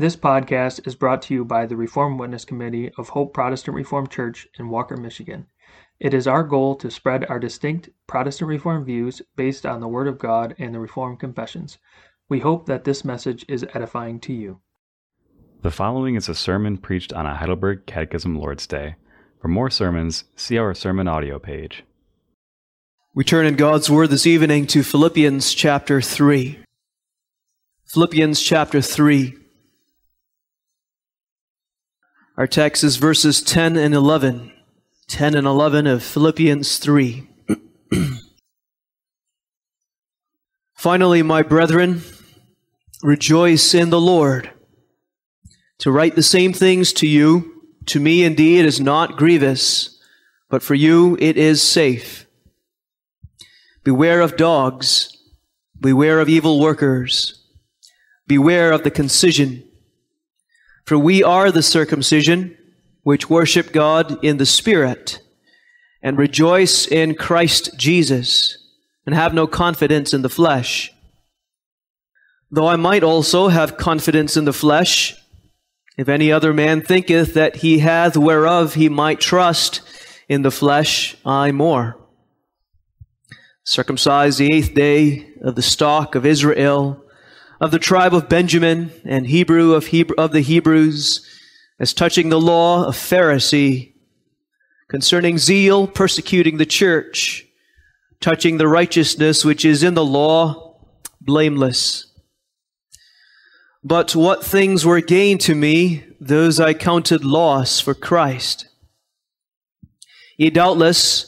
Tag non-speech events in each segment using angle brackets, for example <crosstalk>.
This podcast is brought to you by the Reformed Witness Committee of Hope Protestant Reformed Church in Walker, Michigan. It is our goal to spread our distinct Protestant Reformed views based on the Word of God and the Reformed Confessions. We hope that this message is edifying to you. The following is a sermon preached on a Heidelberg Catechism Lord's Day. For more sermons, see our sermon audio page. We turn in God's Word this evening to Philippians chapter 3. Philippians chapter 3. Our text is verses 10 and 11. 10 and 11 of Philippians 3. <clears throat> Finally, my brethren, rejoice in the Lord. To write the same things to you, to me indeed is not grievous, but for you it is safe. Beware of dogs, beware of evil workers, beware of the concision. For we are the circumcision, which worship God in the Spirit, and rejoice in Christ Jesus, and have no confidence in the flesh. Though I might also have confidence in the flesh, if any other man thinketh that he hath whereof he might trust in the flesh, I more. Circumcised the eighth day of the stock of Israel, of the tribe of Benjamin, and Hebrew of, Hebrew, of the Hebrews, as touching the law of Pharisee, concerning zeal, persecuting the church, touching the righteousness which is in the law, blameless. But what things were gain to me, those I counted loss for Christ. Ye doubtless,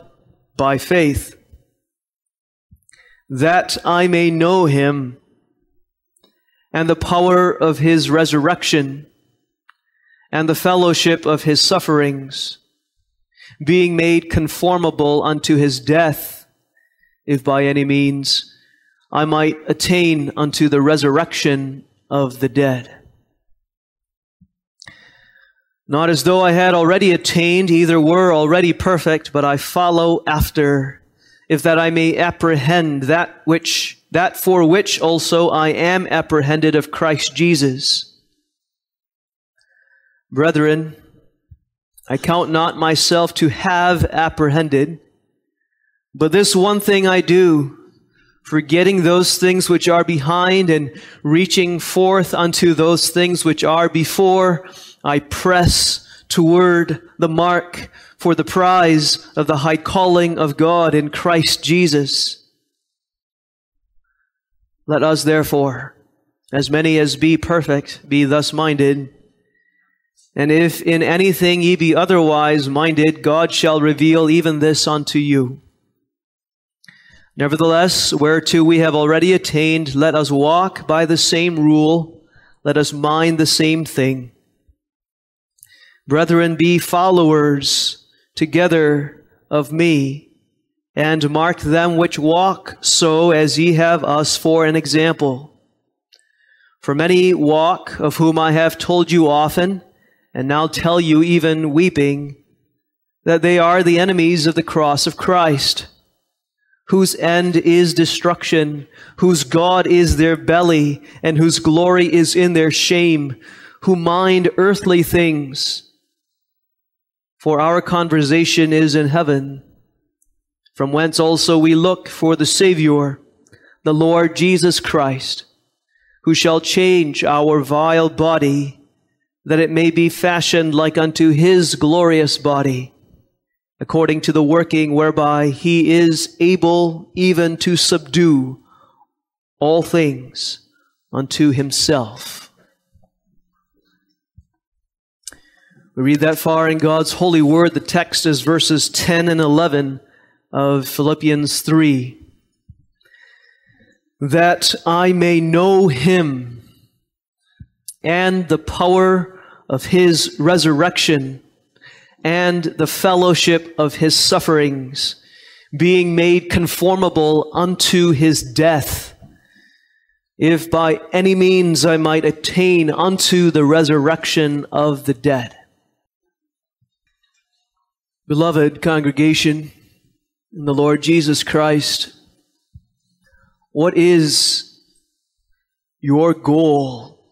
by faith, that I may know him and the power of his resurrection and the fellowship of his sufferings, being made conformable unto his death, if by any means I might attain unto the resurrection of the dead. Not as though I had already attained, either were already perfect, but I follow after, if that I may apprehend that which, that for which also I am apprehended of Christ Jesus. Brethren, I count not myself to have apprehended, but this one thing I do, forgetting those things which are behind and reaching forth unto those things which are before, I press toward the mark for the prize of the high calling of God in Christ Jesus. Let us therefore, as many as be perfect, be thus minded. And if in anything ye be otherwise minded, God shall reveal even this unto you. Nevertheless, whereto we have already attained, let us walk by the same rule, let us mind the same thing. Brethren, be followers together of me, and mark them which walk so as ye have us for an example. For many walk, of whom I have told you often, and now tell you even weeping, that they are the enemies of the cross of Christ whose end is destruction, whose God is their belly, and whose glory is in their shame, who mind earthly things. For our conversation is in heaven, from whence also we look for the Savior, the Lord Jesus Christ, who shall change our vile body, that it may be fashioned like unto his glorious body according to the working whereby he is able even to subdue all things unto himself. We read that far in God's holy word. The text is verses 10 and 11 of Philippians 3. That I may know him and the power of his resurrection and the fellowship of his sufferings, being made conformable unto his death, if by any means I might attain unto the resurrection of the dead. Beloved congregation, in the Lord Jesus Christ, what is your goal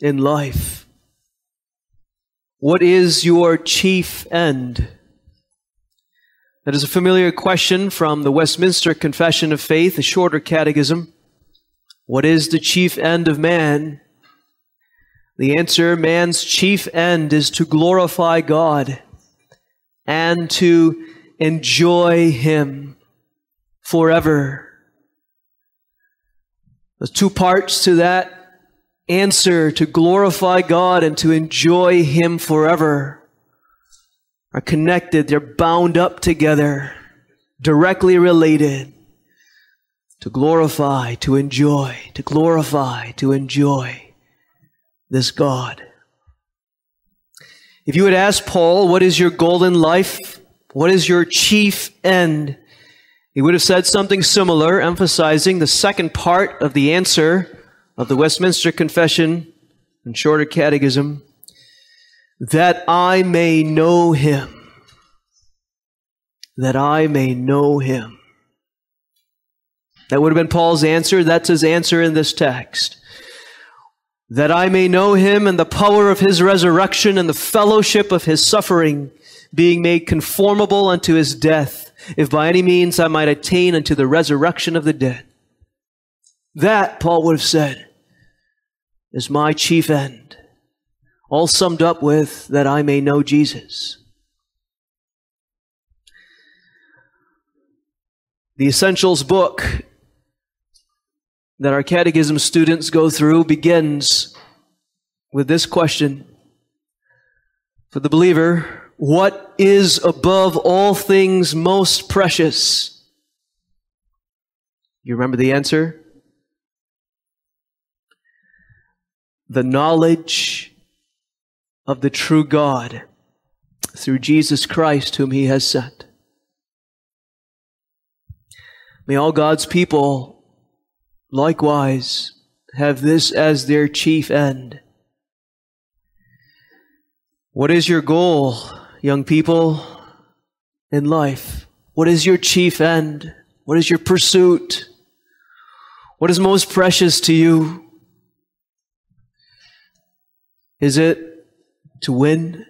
in life? What is your chief end? That is a familiar question from the Westminster Confession of Faith, a shorter catechism. What is the chief end of man? The answer man's chief end is to glorify God and to enjoy Him forever. There's two parts to that answer to glorify God and to enjoy Him forever are connected, they're bound up together, directly related. To glorify, to enjoy, to glorify, to enjoy this God. If you would ask Paul, what is your goal in life? What is your chief end? He would have said something similar, emphasizing the second part of the answer of the Westminster Confession and Shorter Catechism that I may know him. That I may know him. That would have been Paul's answer. That's his answer in this text. That I may know him and the power of his resurrection and the fellowship of his suffering, being made conformable unto his death, if by any means I might attain unto the resurrection of the dead. That, Paul would have said, is my chief end all summed up with that I may know Jesus. The Essentials book that our catechism students go through begins with this question for the believer What is above all things most precious? You remember the answer? The knowledge of the true God through Jesus Christ, whom He has sent. May all God's people likewise have this as their chief end. What is your goal, young people, in life? What is your chief end? What is your pursuit? What is most precious to you? Is it to win,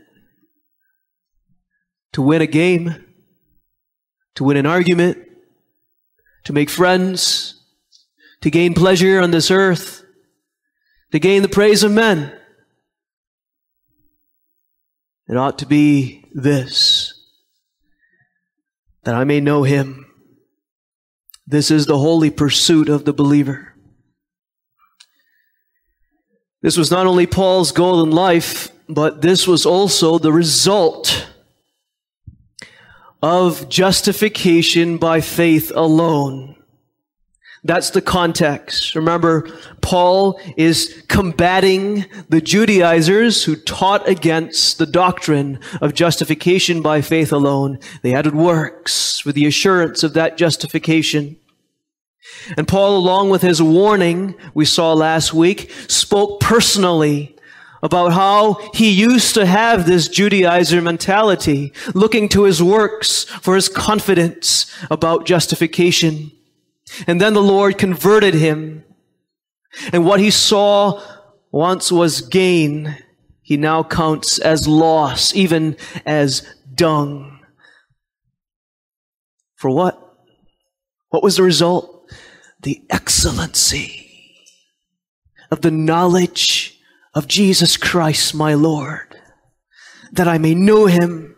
to win a game, to win an argument, to make friends, to gain pleasure on this earth, to gain the praise of men. It ought to be this that I may know him. This is the holy pursuit of the believer. This was not only Paul's goal in life, but this was also the result of justification by faith alone. That's the context. Remember, Paul is combating the Judaizers who taught against the doctrine of justification by faith alone. They added works with the assurance of that justification. And Paul, along with his warning we saw last week, spoke personally about how he used to have this Judaizer mentality, looking to his works for his confidence about justification. And then the Lord converted him. And what he saw once was gain, he now counts as loss, even as dung. For what? What was the result? The excellency of the knowledge of Jesus Christ, my Lord, that I may know him.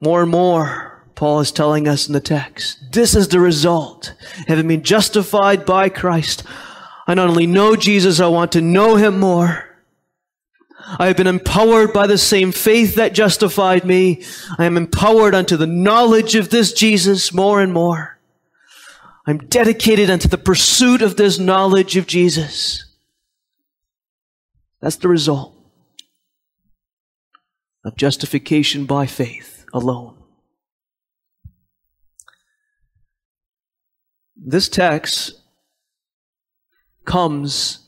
More and more, Paul is telling us in the text, this is the result. Having been justified by Christ, I not only know Jesus, I want to know him more. I have been empowered by the same faith that justified me. I am empowered unto the knowledge of this Jesus more and more. I'm dedicated unto the pursuit of this knowledge of Jesus. That's the result of justification by faith alone. This text comes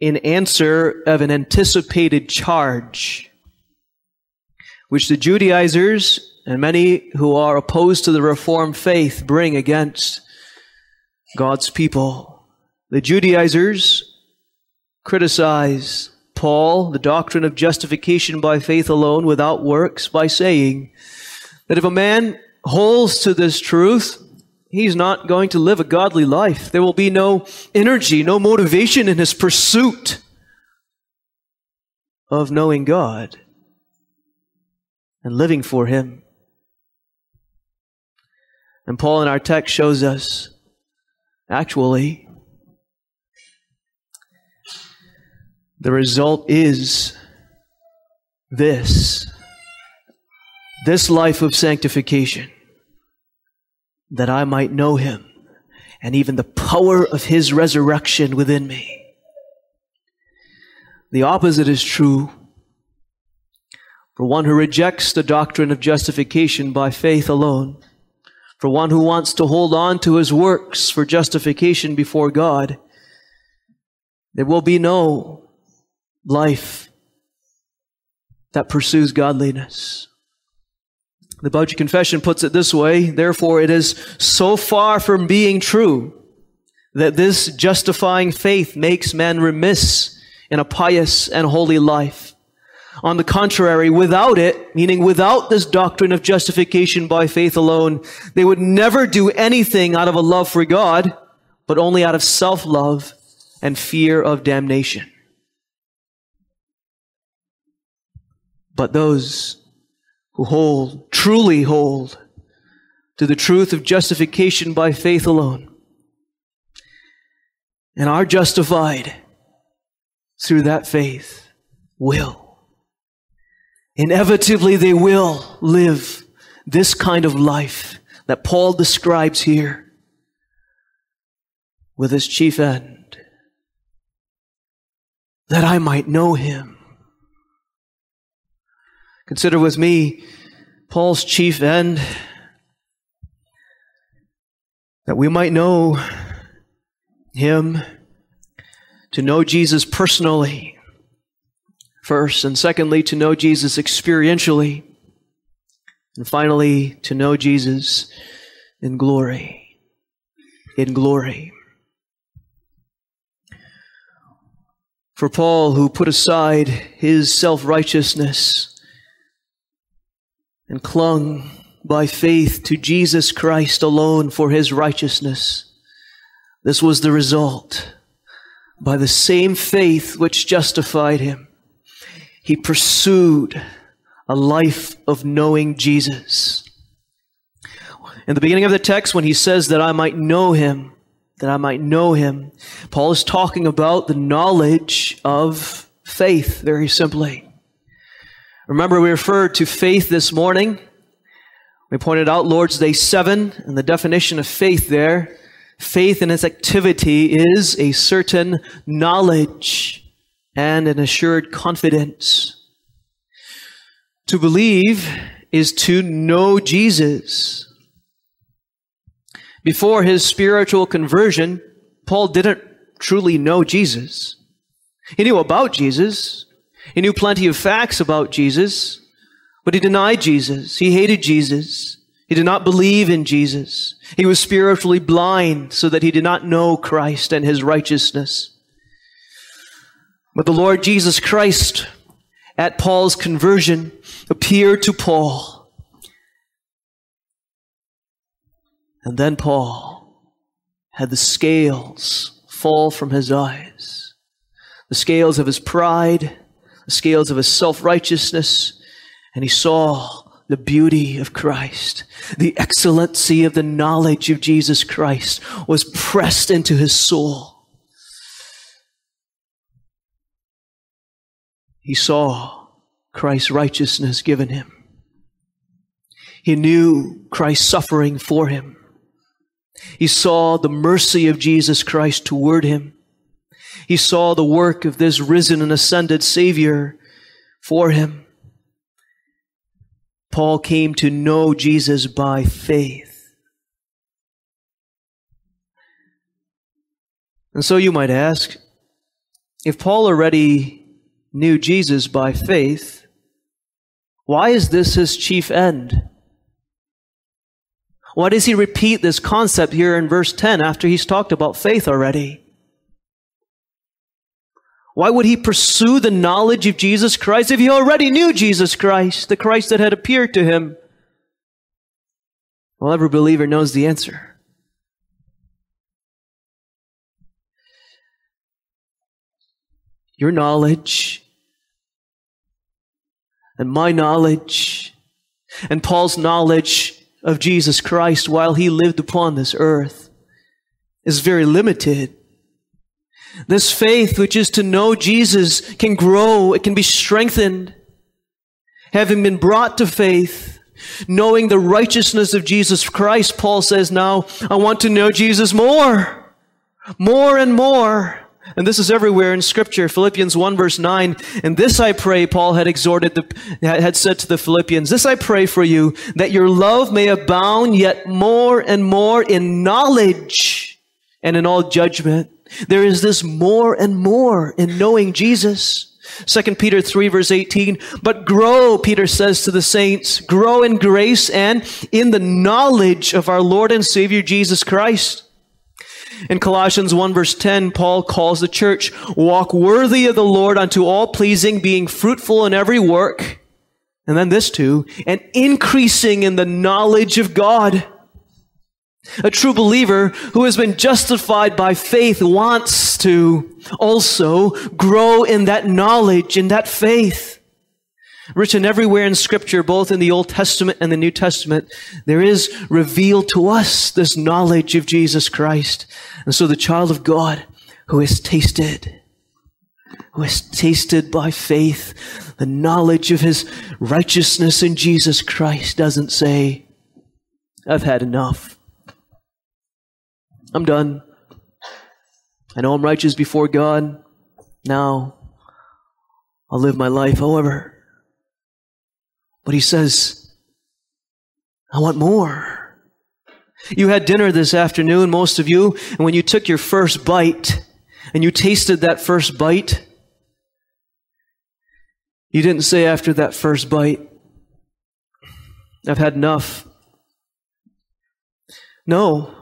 in answer of an anticipated charge, which the Judaizers and many who are opposed to the Reformed faith bring against God's people. The Judaizers criticize Paul, the doctrine of justification by faith alone without works, by saying that if a man holds to this truth, he's not going to live a godly life. There will be no energy, no motivation in his pursuit of knowing God and living for Him. And Paul in our text shows us actually the result is this this life of sanctification that I might know him and even the power of his resurrection within me. The opposite is true. For one who rejects the doctrine of justification by faith alone, for one who wants to hold on to his works for justification before God, there will be no life that pursues godliness. The Belgian Confession puts it this way Therefore, it is so far from being true that this justifying faith makes men remiss in a pious and holy life. On the contrary, without it, meaning without this doctrine of justification by faith alone, they would never do anything out of a love for God, but only out of self-love and fear of damnation. But those who hold, truly hold, to the truth of justification by faith alone, and are justified through that faith, will. Inevitably, they will live this kind of life that Paul describes here with his chief end that I might know him. Consider with me Paul's chief end that we might know him, to know Jesus personally, first, and secondly, to know Jesus experientially, and finally, to know Jesus in glory. In glory. For Paul, who put aside his self righteousness, and clung by faith to Jesus Christ alone for his righteousness. This was the result. By the same faith which justified him, he pursued a life of knowing Jesus. In the beginning of the text, when he says that I might know him, that I might know him, Paul is talking about the knowledge of faith, very simply. Remember, we referred to faith this morning. We pointed out Lord's Day 7 and the definition of faith there. Faith in its activity is a certain knowledge and an assured confidence. To believe is to know Jesus. Before his spiritual conversion, Paul didn't truly know Jesus. He knew about Jesus, he knew plenty of facts about Jesus, but he denied Jesus. He hated Jesus. He did not believe in Jesus. He was spiritually blind so that he did not know Christ and his righteousness. But the Lord Jesus Christ at Paul's conversion appeared to Paul. And then Paul had the scales fall from his eyes, the scales of his pride, the scales of his self righteousness, and he saw the beauty of Christ. The excellency of the knowledge of Jesus Christ was pressed into his soul. He saw Christ's righteousness given him. He knew Christ's suffering for him. He saw the mercy of Jesus Christ toward him. He saw the work of this risen and ascended Savior for him. Paul came to know Jesus by faith. And so you might ask, if Paul already knew Jesus by faith, why is this his chief end? Why does he repeat this concept here in verse 10 after he's talked about faith already? Why would he pursue the knowledge of Jesus Christ if he already knew Jesus Christ, the Christ that had appeared to him? Well, every believer knows the answer. Your knowledge and my knowledge and Paul's knowledge of Jesus Christ while he lived upon this earth is very limited. This faith, which is to know Jesus, can grow, it can be strengthened. Having been brought to faith, knowing the righteousness of Jesus Christ, Paul says, now I want to know Jesus more, more and more. And this is everywhere in scripture. Philippians 1 verse 9. And this I pray, Paul had exhorted the, had said to the Philippians, this I pray for you, that your love may abound yet more and more in knowledge and in all judgment. There is this more and more in knowing Jesus. 2 Peter 3 verse 18, but grow, Peter says to the saints, grow in grace and in the knowledge of our Lord and Savior Jesus Christ. In Colossians 1 verse 10, Paul calls the church, walk worthy of the Lord unto all pleasing, being fruitful in every work. And then this too, and increasing in the knowledge of God. A true believer who has been justified by faith wants to also grow in that knowledge, in that faith. Written everywhere in Scripture, both in the Old Testament and the New Testament, there is revealed to us this knowledge of Jesus Christ. And so the child of God who has tasted, who has tasted by faith the knowledge of his righteousness in Jesus Christ doesn't say, I've had enough. I'm done. I know I'm righteous before God. Now I'll live my life however but he says, I want more. You had dinner this afternoon, most of you, and when you took your first bite and you tasted that first bite, you didn't say after that first bite, I've had enough. No.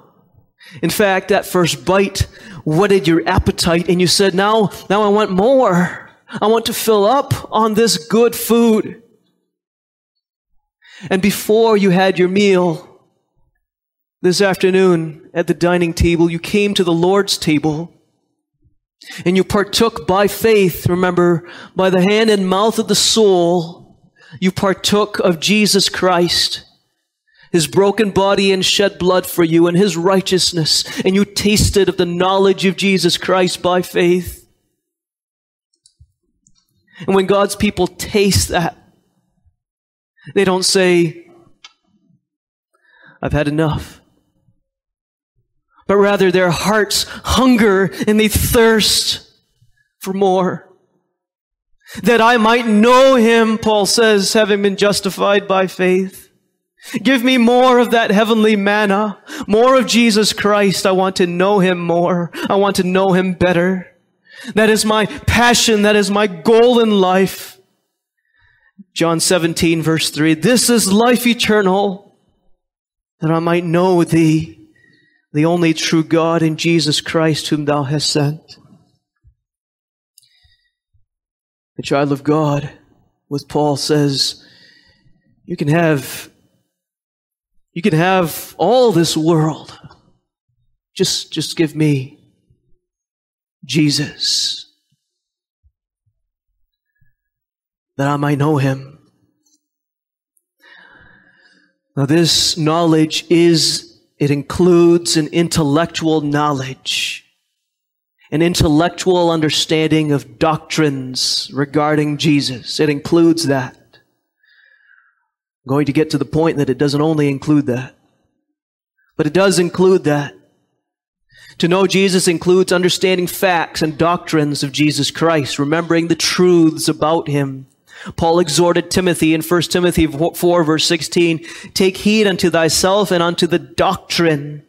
In fact, that first bite whetted your appetite and you said, now, now I want more. I want to fill up on this good food. And before you had your meal this afternoon at the dining table, you came to the Lord's table and you partook by faith, remember, by the hand and mouth of the soul, you partook of Jesus Christ, his broken body and shed blood for you and his righteousness, and you tasted of the knowledge of Jesus Christ by faith. And when God's people taste that, they don't say, I've had enough. But rather their hearts hunger and they thirst for more. That I might know him, Paul says, having been justified by faith. Give me more of that heavenly manna, more of Jesus Christ. I want to know him more. I want to know him better. That is my passion. That is my goal in life. John 17 verse 3, this is life eternal, that I might know thee, the only true God in Jesus Christ whom thou hast sent. The child of God, with Paul says, you can have, you can have all this world. Just, just give me Jesus. That I might know him. Now, this knowledge is, it includes an intellectual knowledge, an intellectual understanding of doctrines regarding Jesus. It includes that. I'm going to get to the point that it doesn't only include that, But it does include that. To know Jesus includes understanding facts and doctrines of Jesus Christ, remembering the truths about him. Paul exhorted Timothy in 1 Timothy 4 verse 16, take heed unto thyself and unto the doctrine.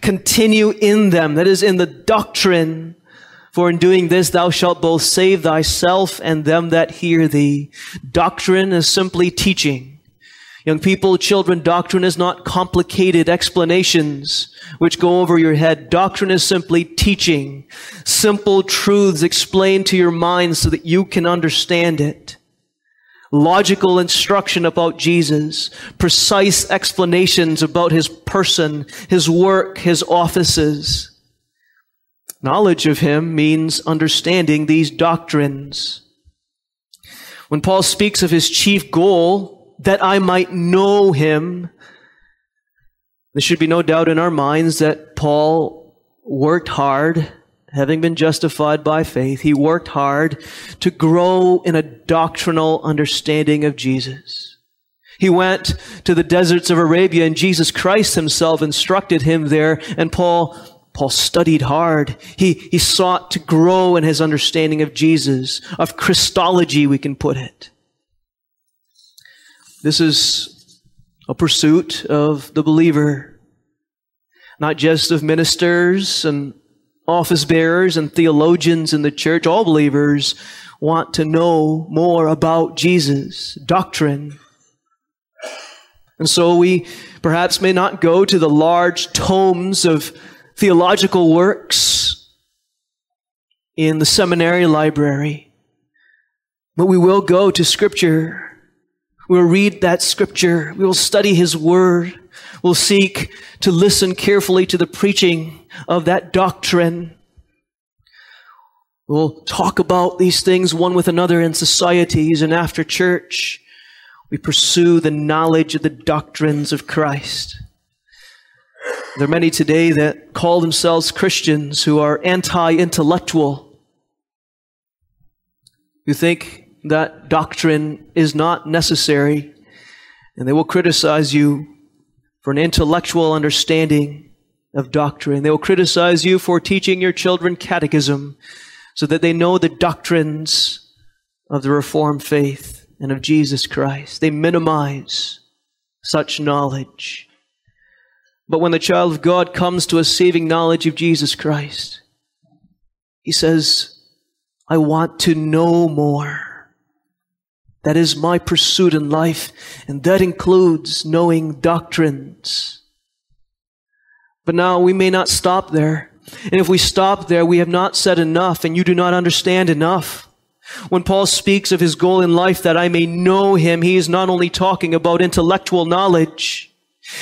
Continue in them, that is in the doctrine. For in doing this thou shalt both save thyself and them that hear thee. Doctrine is simply teaching. Young people, children, doctrine is not complicated explanations which go over your head. Doctrine is simply teaching. Simple truths explained to your mind so that you can understand it. Logical instruction about Jesus. Precise explanations about his person, his work, his offices. Knowledge of him means understanding these doctrines. When Paul speaks of his chief goal, that I might know him. There should be no doubt in our minds that Paul worked hard, having been justified by faith. He worked hard to grow in a doctrinal understanding of Jesus. He went to the deserts of Arabia and Jesus Christ himself instructed him there and Paul Paul studied hard. He, he sought to grow in his understanding of Jesus, of Christology, we can put it. This is a pursuit of the believer, not just of ministers and office bearers and theologians in the church. All believers want to know more about Jesus, doctrine. And so we perhaps may not go to the large tomes of theological works in the seminary library, but we will go to Scripture We'll read that scripture. We will study his word. We'll seek to listen carefully to the preaching of that doctrine. We'll talk about these things one with another in societies and after church. We pursue the knowledge of the doctrines of Christ. There are many today that call themselves Christians who are anti-intellectual, who think that doctrine is not necessary, and they will criticize you for an intellectual understanding of doctrine. They will criticize you for teaching your children catechism so that they know the doctrines of the Reformed faith and of Jesus Christ. They minimize such knowledge. But when the child of God comes to a saving knowledge of Jesus Christ, he says, I want to know more. That is my pursuit in life, and that includes knowing doctrines. But now we may not stop there. And if we stop there, we have not said enough, and you do not understand enough. When Paul speaks of his goal in life that I may know him, he is not only talking about intellectual knowledge.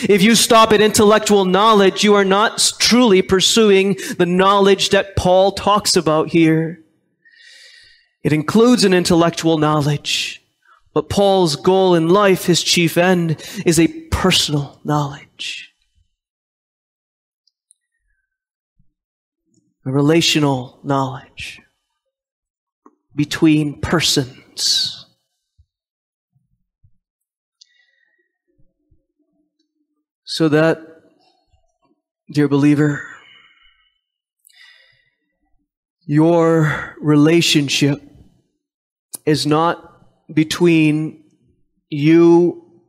If you stop at intellectual knowledge, you are not truly pursuing the knowledge that Paul talks about here. It includes an intellectual knowledge, but Paul's goal in life, his chief end, is a personal knowledge. A relational knowledge between persons. So that, dear believer, your relationship is not between you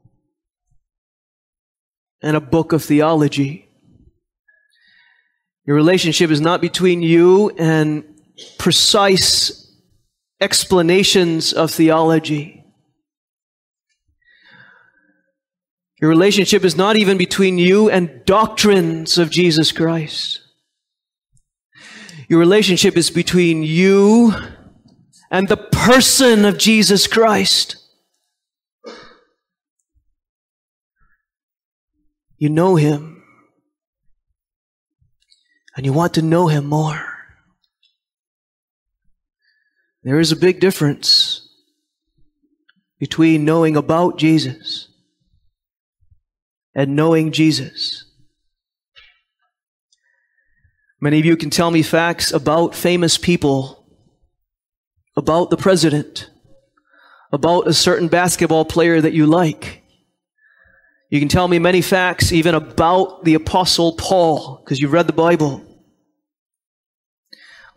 and a book of theology. Your relationship is not between you and precise explanations of theology. Your relationship is not even between you and doctrines of Jesus Christ. Your relationship is between you and the person of Jesus Christ. You know him and you want to know him more. There is a big difference between knowing about Jesus and knowing Jesus. Many of you can tell me facts about famous people about the president, about a certain basketball player that you like. You can tell me many facts even about the Apostle Paul, because you've read the Bible.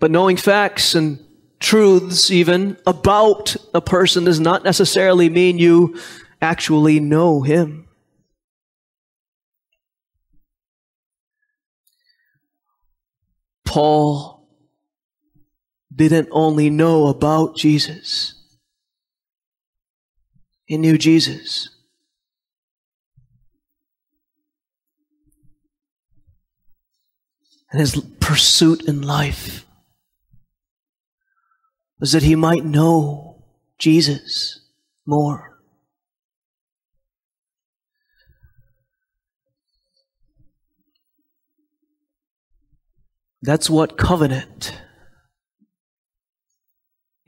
But knowing facts and truths even about a person does not necessarily mean you actually know him. Paul didn't only know about Jesus, he knew Jesus. And his pursuit in life was that he might know Jesus more. That's what covenant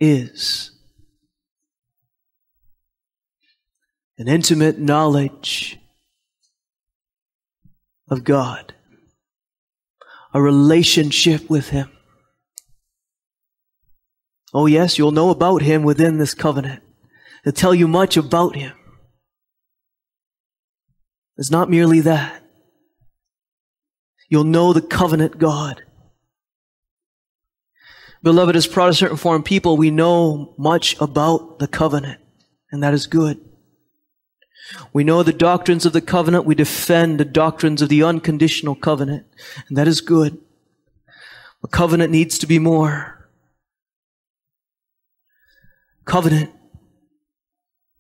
is an intimate knowledge of God, a relationship with Him. Oh, yes, you'll know about Him within this covenant. It'll tell you much about Him. It's not merely that. You'll know the covenant God. Beloved, as Protestant Reformed people, we know much about the covenant, and that is good. We know the doctrines of the covenant. We defend the doctrines of the unconditional covenant, and that is good. The covenant needs to be more. Covenant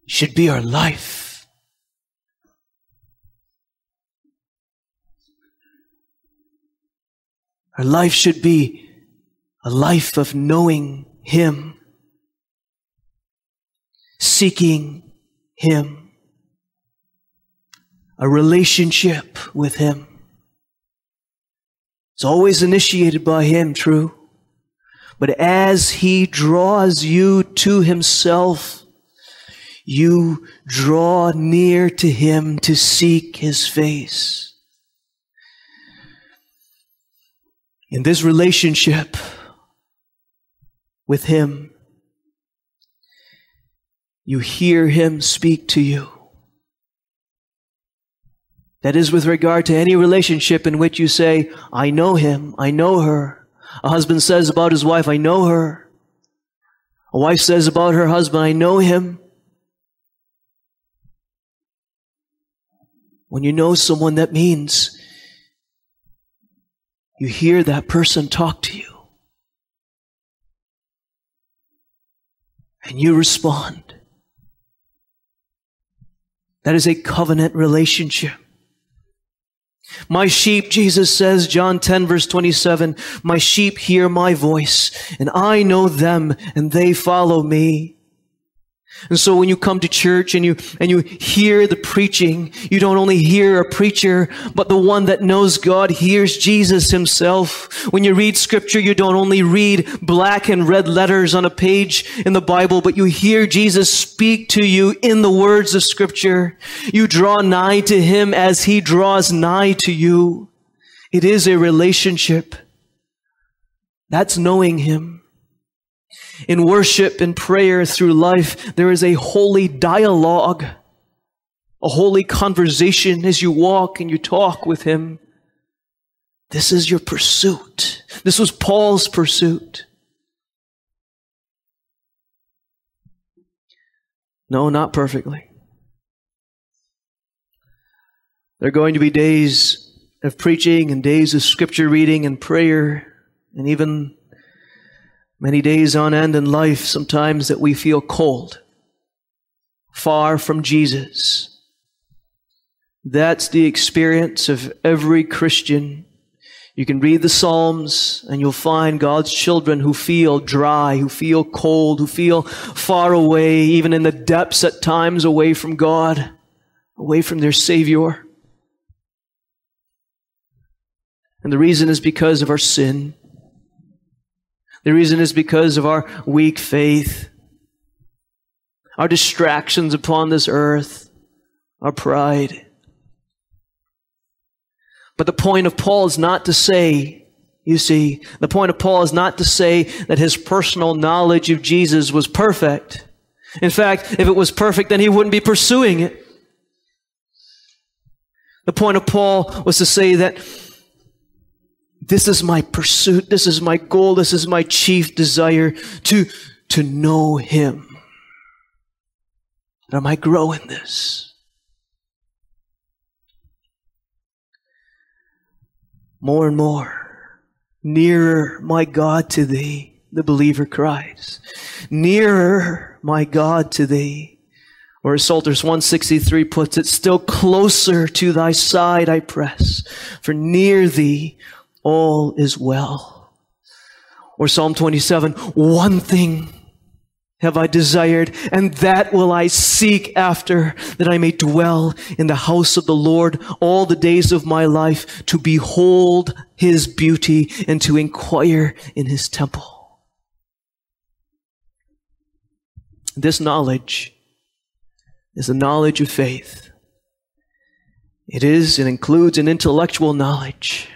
should be our life. Our life should be a life of knowing Him, seeking Him, a relationship with Him. It's always initiated by Him, true. But as He draws you to Himself, you draw near to Him to seek His face. In this relationship, with Him. You hear Him speak to you. That is with regard to any relationship in which you say, I know him, I know her. A husband says about his wife, I know her. A wife says about her husband, I know him. When you know someone, that means you hear that person talk to you. and you respond. That is a covenant relationship. My sheep, Jesus says, John 10 verse 27, my sheep hear my voice and I know them and they follow me. And so when you come to church and you, and you hear the preaching, you don't only hear a preacher, but the one that knows God hears Jesus himself. When you read scripture, you don't only read black and red letters on a page in the Bible, but you hear Jesus speak to you in the words of scripture. You draw nigh to him as he draws nigh to you. It is a relationship. That's knowing him. In worship and prayer through life, there is a holy dialogue, a holy conversation as you walk and you talk with Him. This is your pursuit. This was Paul's pursuit. No, not perfectly. There are going to be days of preaching and days of scripture reading and prayer and even Many days on end in life, sometimes that we feel cold, far from Jesus. That's the experience of every Christian. You can read the Psalms and you'll find God's children who feel dry, who feel cold, who feel far away, even in the depths at times away from God, away from their Savior. And the reason is because of our sin. The reason is because of our weak faith, our distractions upon this earth, our pride. But the point of Paul is not to say, you see, the point of Paul is not to say that his personal knowledge of Jesus was perfect. In fact, if it was perfect, then he wouldn't be pursuing it. The point of Paul was to say that this is my pursuit, this is my goal, this is my chief desire to, to know Him. That I might grow in this. More and more, nearer, my God, to Thee, the believer cries. Nearer, my God, to Thee. Or as Psalters 163 puts it, still closer to thy side I press, for near thee all is well. Or Psalm 27, one thing have I desired, and that will I seek after, that I may dwell in the house of the Lord all the days of my life, to behold his beauty and to inquire in his temple. This knowledge is the knowledge of faith. It is, and includes an intellectual knowledge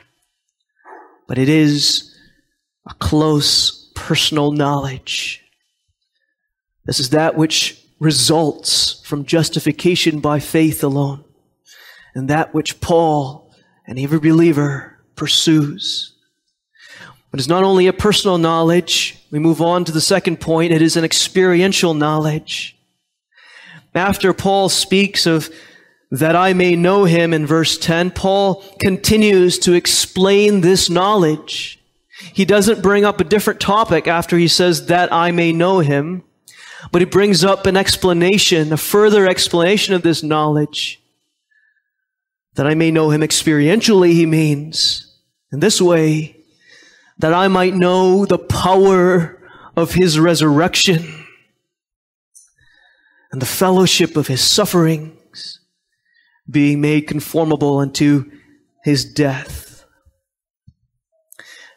but it is a close personal knowledge. This is that which results from justification by faith alone, and that which Paul and every believer pursues. But it's not only a personal knowledge. We move on to the second point. It is an experiential knowledge. After Paul speaks of that I may know him in verse 10, Paul continues to explain this knowledge. He doesn't bring up a different topic after he says that I may know him, but he brings up an explanation, a further explanation of this knowledge. That I may know him experientially, he means, in this way, that I might know the power of his resurrection and the fellowship of his suffering being made conformable unto his death.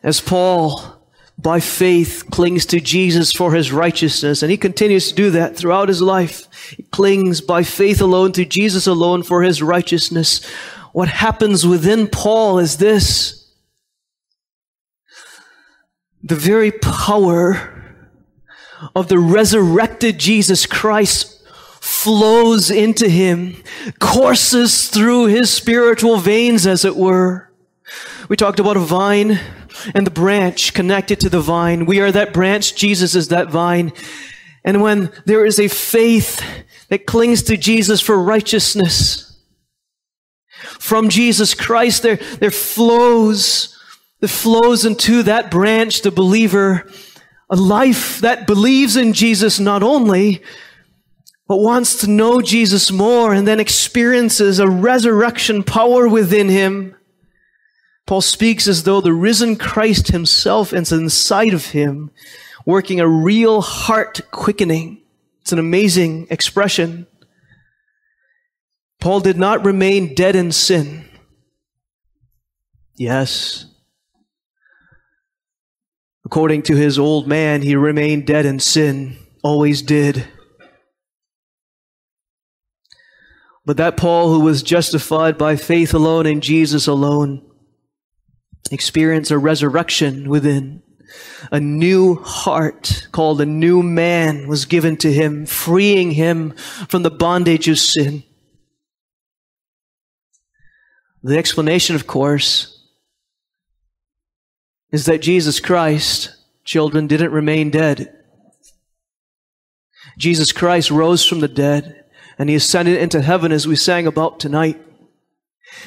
As Paul, by faith, clings to Jesus for his righteousness, and he continues to do that throughout his life. He clings by faith alone to Jesus alone for his righteousness. What happens within Paul is this the very power of the resurrected Jesus Christ flows into him, courses through his spiritual veins, as it were. We talked about a vine and the branch connected to the vine. We are that branch. Jesus is that vine. And when there is a faith that clings to Jesus for righteousness, from Jesus Christ, there, there flows, there flows into that branch, the believer, a life that believes in Jesus not only, but wants to know Jesus more and then experiences a resurrection power within him. Paul speaks as though the risen Christ himself is inside of him, working a real heart quickening. It's an amazing expression. Paul did not remain dead in sin. Yes. According to his old man, he remained dead in sin, always did. But that Paul who was justified by faith alone in Jesus alone experienced a resurrection within. A new heart called a new man was given to him, freeing him from the bondage of sin. The explanation, of course, is that Jesus Christ, children, didn't remain dead. Jesus Christ rose from the dead and he ascended into heaven as we sang about tonight.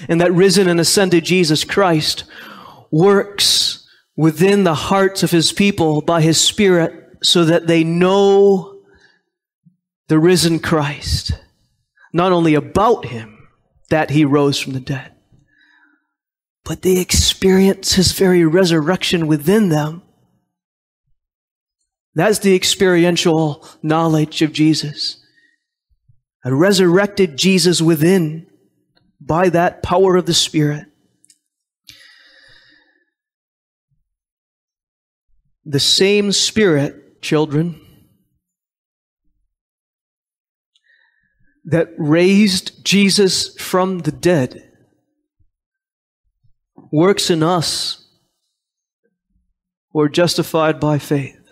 And that risen and ascended Jesus Christ works within the hearts of his people by his Spirit so that they know the risen Christ, not only about him, that he rose from the dead, but they experience his very resurrection within them. That's the experiential knowledge of Jesus a resurrected Jesus within by that power of the Spirit. The same Spirit, children, that raised Jesus from the dead works in us who are justified by faith.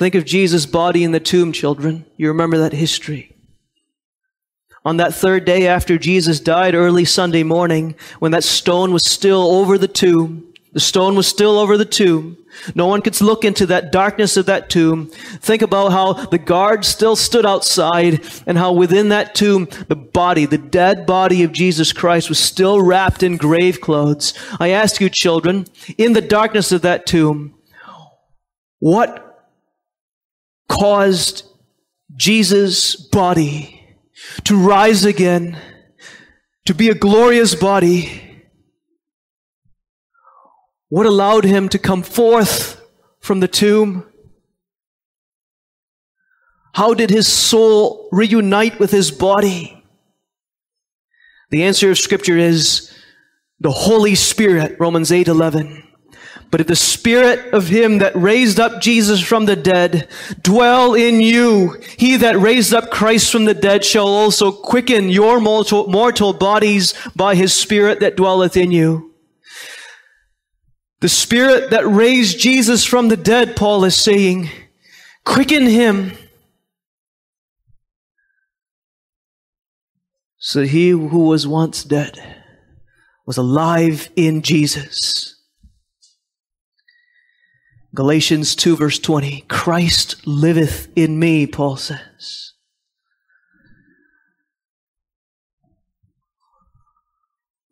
Think of Jesus' body in the tomb, children. You remember that history. on that third day after Jesus died, early Sunday morning, when that stone was still over the tomb. The stone was still over the tomb. No one could look into that darkness of that tomb. Think about how the guards still stood outside and how within that tomb, the body, the dead body of Jesus Christ was still wrapped in grave clothes. I ask you, children, in the darkness of that tomb, what caused Jesus' body to rise again, to be a glorious body? What allowed him to come forth from the tomb? How did his soul reunite with his body? The answer of scripture is the Holy Spirit, Romans 8 11. But if the Spirit of Him that raised up Jesus from the dead dwell in you, He that raised up Christ from the dead shall also quicken your mortal, mortal bodies by His Spirit that dwelleth in you. The Spirit that raised Jesus from the dead, Paul is saying, quicken him. So he who was once dead was alive in Jesus. Galatians 2 verse 20, Christ liveth in me, Paul says.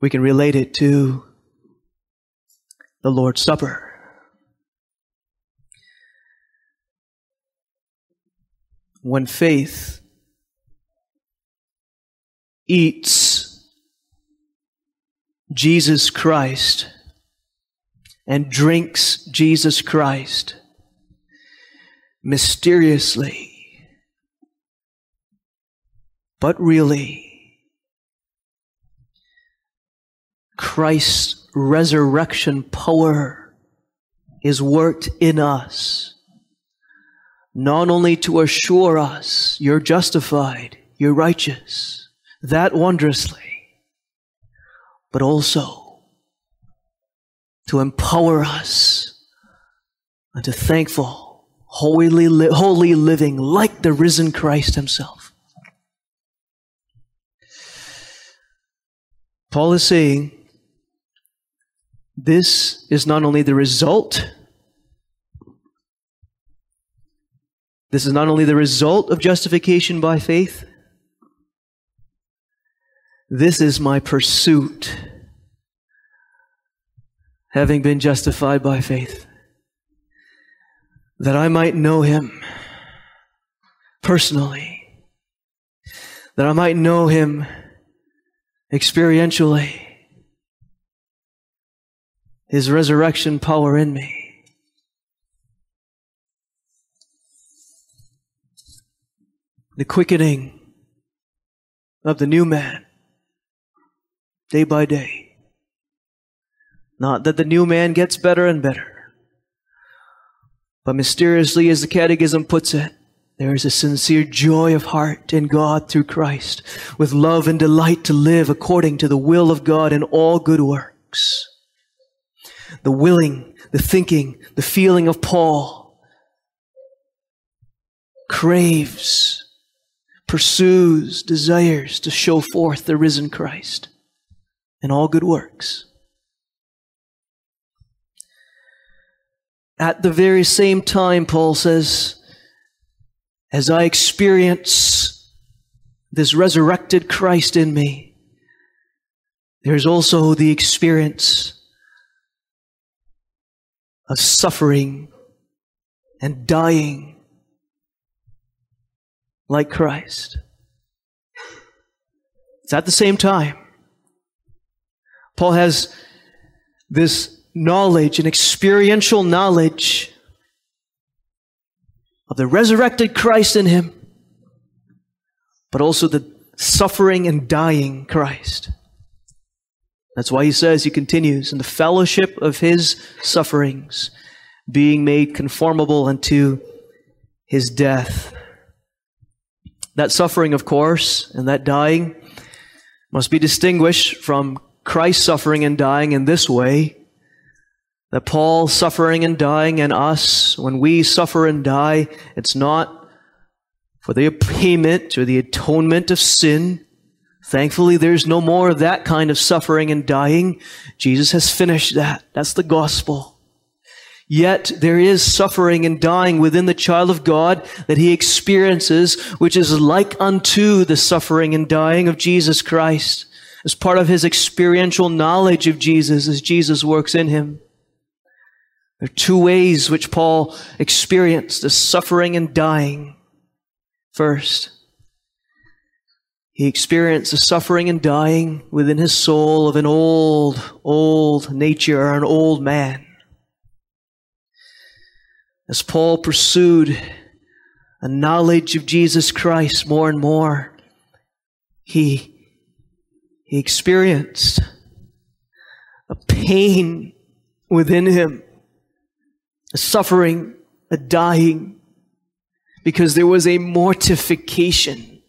We can relate it to the Lord's Supper. When faith eats Jesus Christ and drinks Jesus Christ mysteriously, but really, Christ's resurrection power is worked in us, not only to assure us you're justified, you're righteous, that wondrously, but also to empower us unto thankful, holy, li- holy living like the risen Christ himself. Paul is saying, this is not only the result, this is not only the result of justification by faith, this is my pursuit, having been justified by faith, that I might know him personally, that I might know him experientially his resurrection power in me. The quickening of the new man day by day. Not that the new man gets better and better, but mysteriously, as the Catechism puts it, there is a sincere joy of heart in God through Christ, with love and delight to live according to the will of God in all good works the willing, the thinking, the feeling of Paul craves, pursues, desires to show forth the risen Christ in all good works. At the very same time, Paul says, as I experience this resurrected Christ in me, there's also the experience of suffering and dying like Christ. It's at the same time. Paul has this knowledge, an experiential knowledge of the resurrected Christ in him, but also the suffering and dying Christ. That's why he says, he continues, in the fellowship of his sufferings, being made conformable unto his death. That suffering, of course, and that dying must be distinguished from Christ's suffering and dying in this way that Paul suffering and dying and us, when we suffer and die, it's not for the payment or the atonement of sin, Thankfully, there's no more of that kind of suffering and dying. Jesus has finished that. That's the gospel. Yet there is suffering and dying within the child of God that he experiences, which is like unto the suffering and dying of Jesus Christ as part of his experiential knowledge of Jesus as Jesus works in him. There are two ways which Paul experienced the suffering and dying. First, he experienced the suffering and dying within his soul of an old, old nature or an old man. As Paul pursued a knowledge of Jesus Christ more and more, he, he experienced a pain within him, a suffering, a dying, because there was a mortification,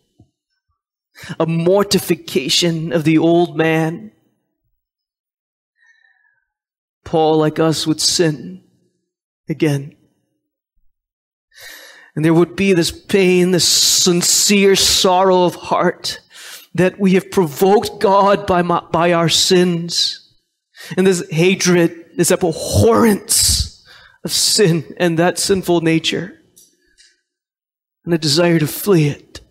a mortification of the old man. Paul, like us, would sin again. And there would be this pain, this sincere sorrow of heart that we have provoked God by, my, by our sins. And this hatred, this abhorrence of sin and that sinful nature. And a desire to flee it.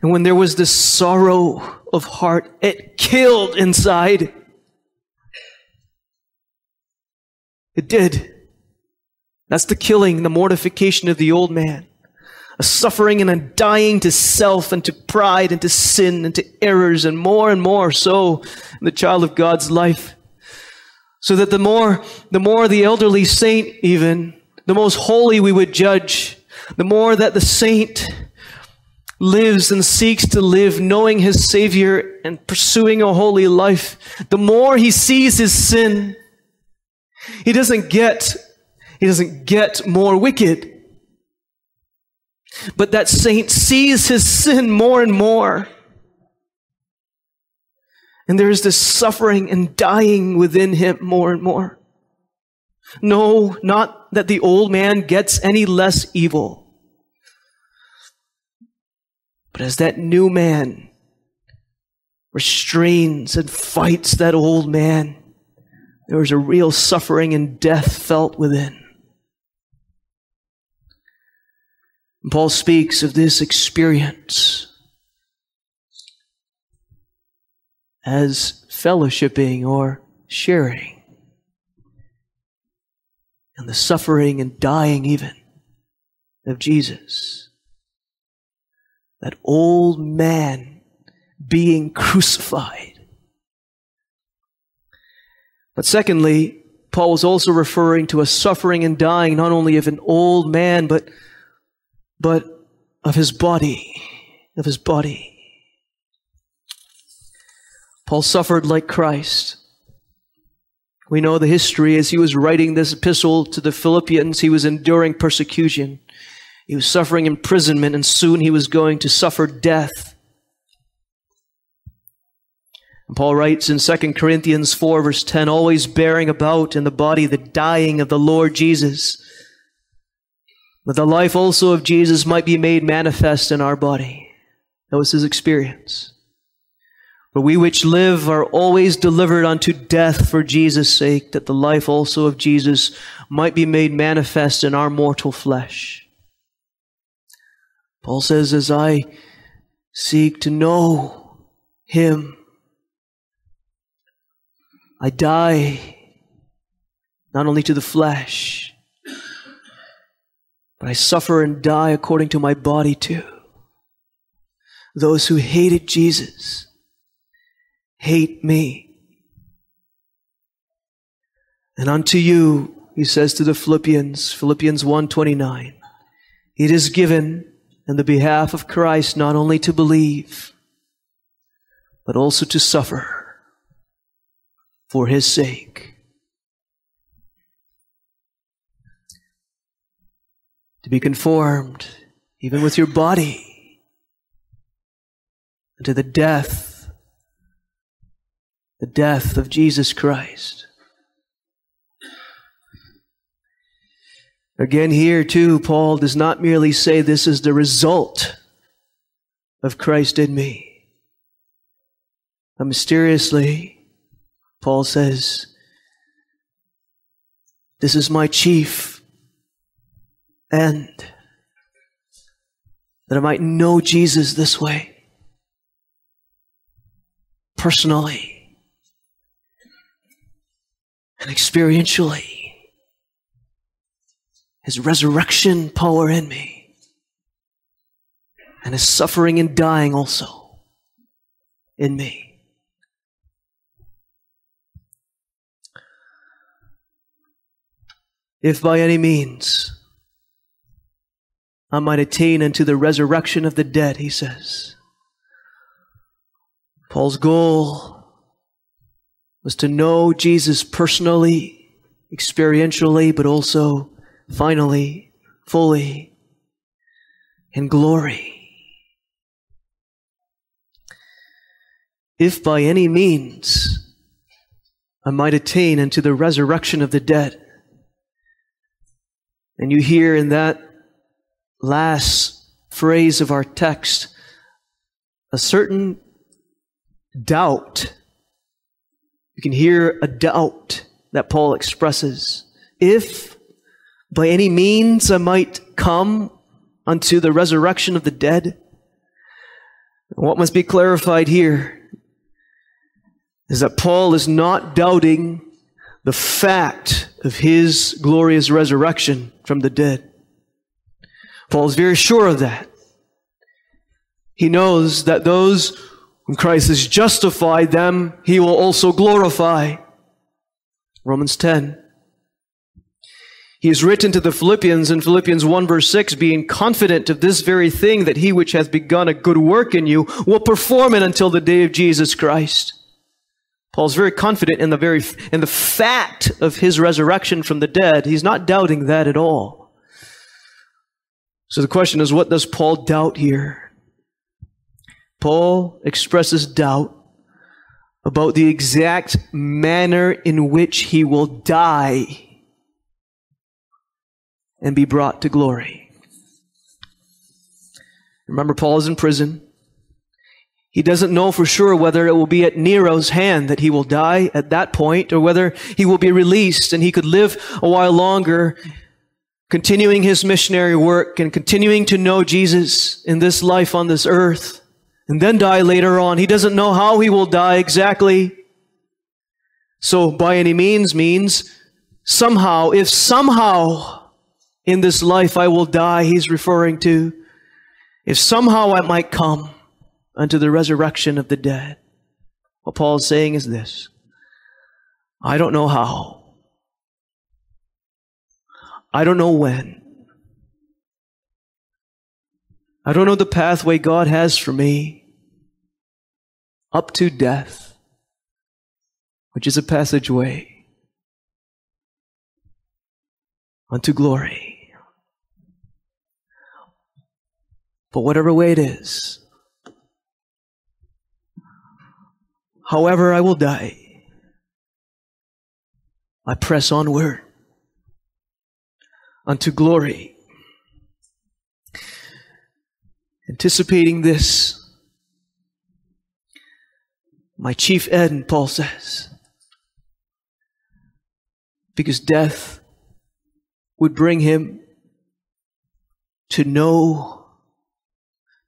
And when there was this sorrow of heart, it killed inside. It did. That's the killing, the mortification of the old man. A suffering and a dying to self and to pride and to sin and to errors and more and more so in the child of God's life. So that the more, the more the elderly saint even, the most holy we would judge, the more that the saint lives and seeks to live knowing his Savior and pursuing a holy life, the more he sees his sin. He doesn't get he doesn't get more wicked. But that saint sees his sin more and more. And there is this suffering and dying within him more and more. No, not that the old man gets any less evil. But as that new man restrains and fights that old man, there is a real suffering and death felt within. And Paul speaks of this experience as fellowshipping or sharing and the suffering and dying even of Jesus. That old man being crucified. But secondly, Paul was also referring to a suffering and dying not only of an old man, but but of his body, of his body. Paul suffered like Christ. We know the history as he was writing this epistle to the Philippians, he was enduring persecution. He was suffering imprisonment, and soon he was going to suffer death. And Paul writes in 2 Corinthians 4, verse 10, always bearing about in the body the dying of the Lord Jesus that the life also of Jesus might be made manifest in our body. That was his experience. For we which live are always delivered unto death for Jesus' sake, that the life also of Jesus might be made manifest in our mortal flesh. Paul says, as I seek to know him, I die not only to the flesh, but I suffer and die according to my body too. Those who hated Jesus hate me. And unto you, he says to the Philippians, Philippians 1:29, it is given in the behalf of Christ not only to believe, but also to suffer for his sake. to be conformed, even with your body, to the death, the death of Jesus Christ. Again, here too, Paul does not merely say this is the result of Christ in me. And mysteriously, Paul says, This is my chief end. That I might know Jesus this way, personally and experientially. His resurrection power in me, and His suffering and dying also in me. if by any means I might attain unto the resurrection of the dead, he says. Paul's goal was to know Jesus personally, experientially, but also finally, fully, in glory. If by any means I might attain unto the resurrection of the dead, and you hear in that last phrase of our text a certain doubt. Can hear a doubt that Paul expresses. If by any means I might come unto the resurrection of the dead, what must be clarified here is that Paul is not doubting the fact of his glorious resurrection from the dead. Paul is very sure of that. He knows that those whom Christ has justified them, he will also glorify. Romans 10. He is written to the Philippians in Philippians 1 verse 6, being confident of this very thing, that he which hath begun a good work in you will perform it until the day of Jesus Christ. Paul's very confident in the very in the fact of his resurrection from the dead. He's not doubting that at all. So the question is what does Paul doubt here? Paul expresses doubt about the exact manner in which he will die and be brought to glory. Remember Paul is in prison. He doesn't know for sure whether it will be at Nero's hand that he will die at that point or whether he will be released and he could live a while longer, continuing his missionary work and continuing to know Jesus in this life on this earth and then die later on. He doesn't know how he will die exactly. So by any means means somehow, if somehow in this life I will die, he's referring to, if somehow I might come, unto the resurrection of the dead. What Paul is saying is this I don't know how, I don't know when. I don't know the pathway God has for me up to death, which is a passageway unto glory. But whatever way it is, However, I will die. I press onward unto glory. Anticipating this, my chief end, Paul says, because death would bring him to know,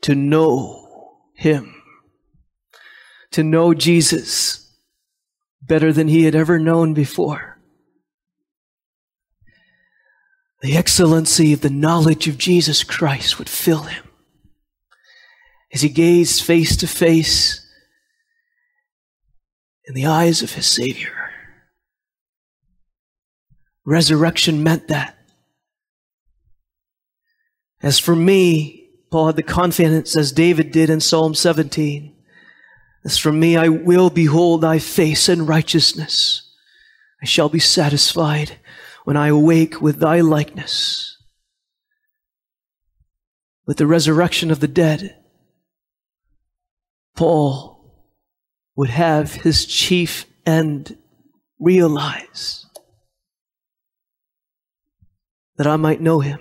to know him to know Jesus better than he had ever known before. The excellency of the knowledge of Jesus Christ would fill him as he gazed face to face in the eyes of his Savior. Resurrection meant that. As for me, Paul had the confidence, as David did in Psalm 17, as for me, I will behold thy face in righteousness. I shall be satisfied when I awake with thy likeness. With the resurrection of the dead, Paul would have his chief end realize that I might know him.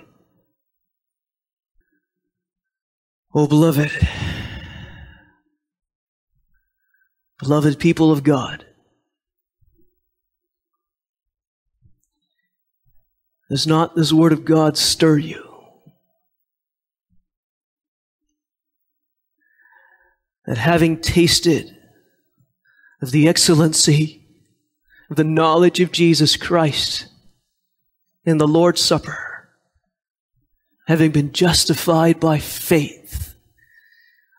Oh, beloved, Beloved people of God, does not this word of God stir you? That having tasted of the excellency of the knowledge of Jesus Christ in the Lord's Supper, having been justified by faith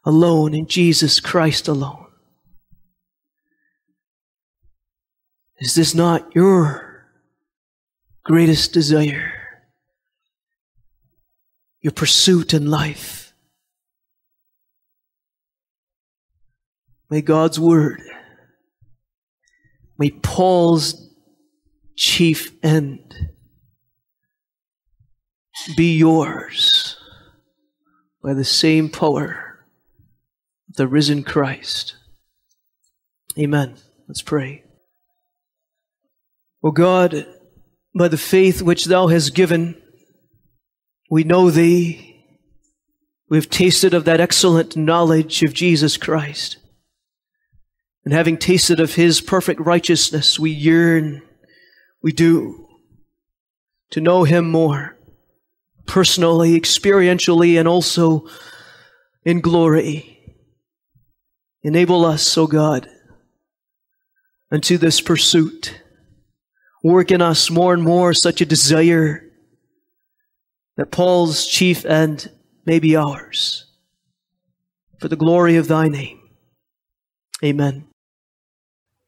alone in Jesus Christ alone, is this not your greatest desire? Your pursuit in life? May God's Word, may Paul's chief end be yours by the same power of the risen Christ. Amen. Let's pray. O God, by the faith which Thou hast given, we know Thee. We have tasted of that excellent knowledge of Jesus Christ. And having tasted of his perfect righteousness, we yearn, we do, to know him more, personally, experientially, and also in glory. Enable us, O God, unto this pursuit. Work in us more and more such a desire that Paul's chief end may be ours. For the glory of thy name. Amen.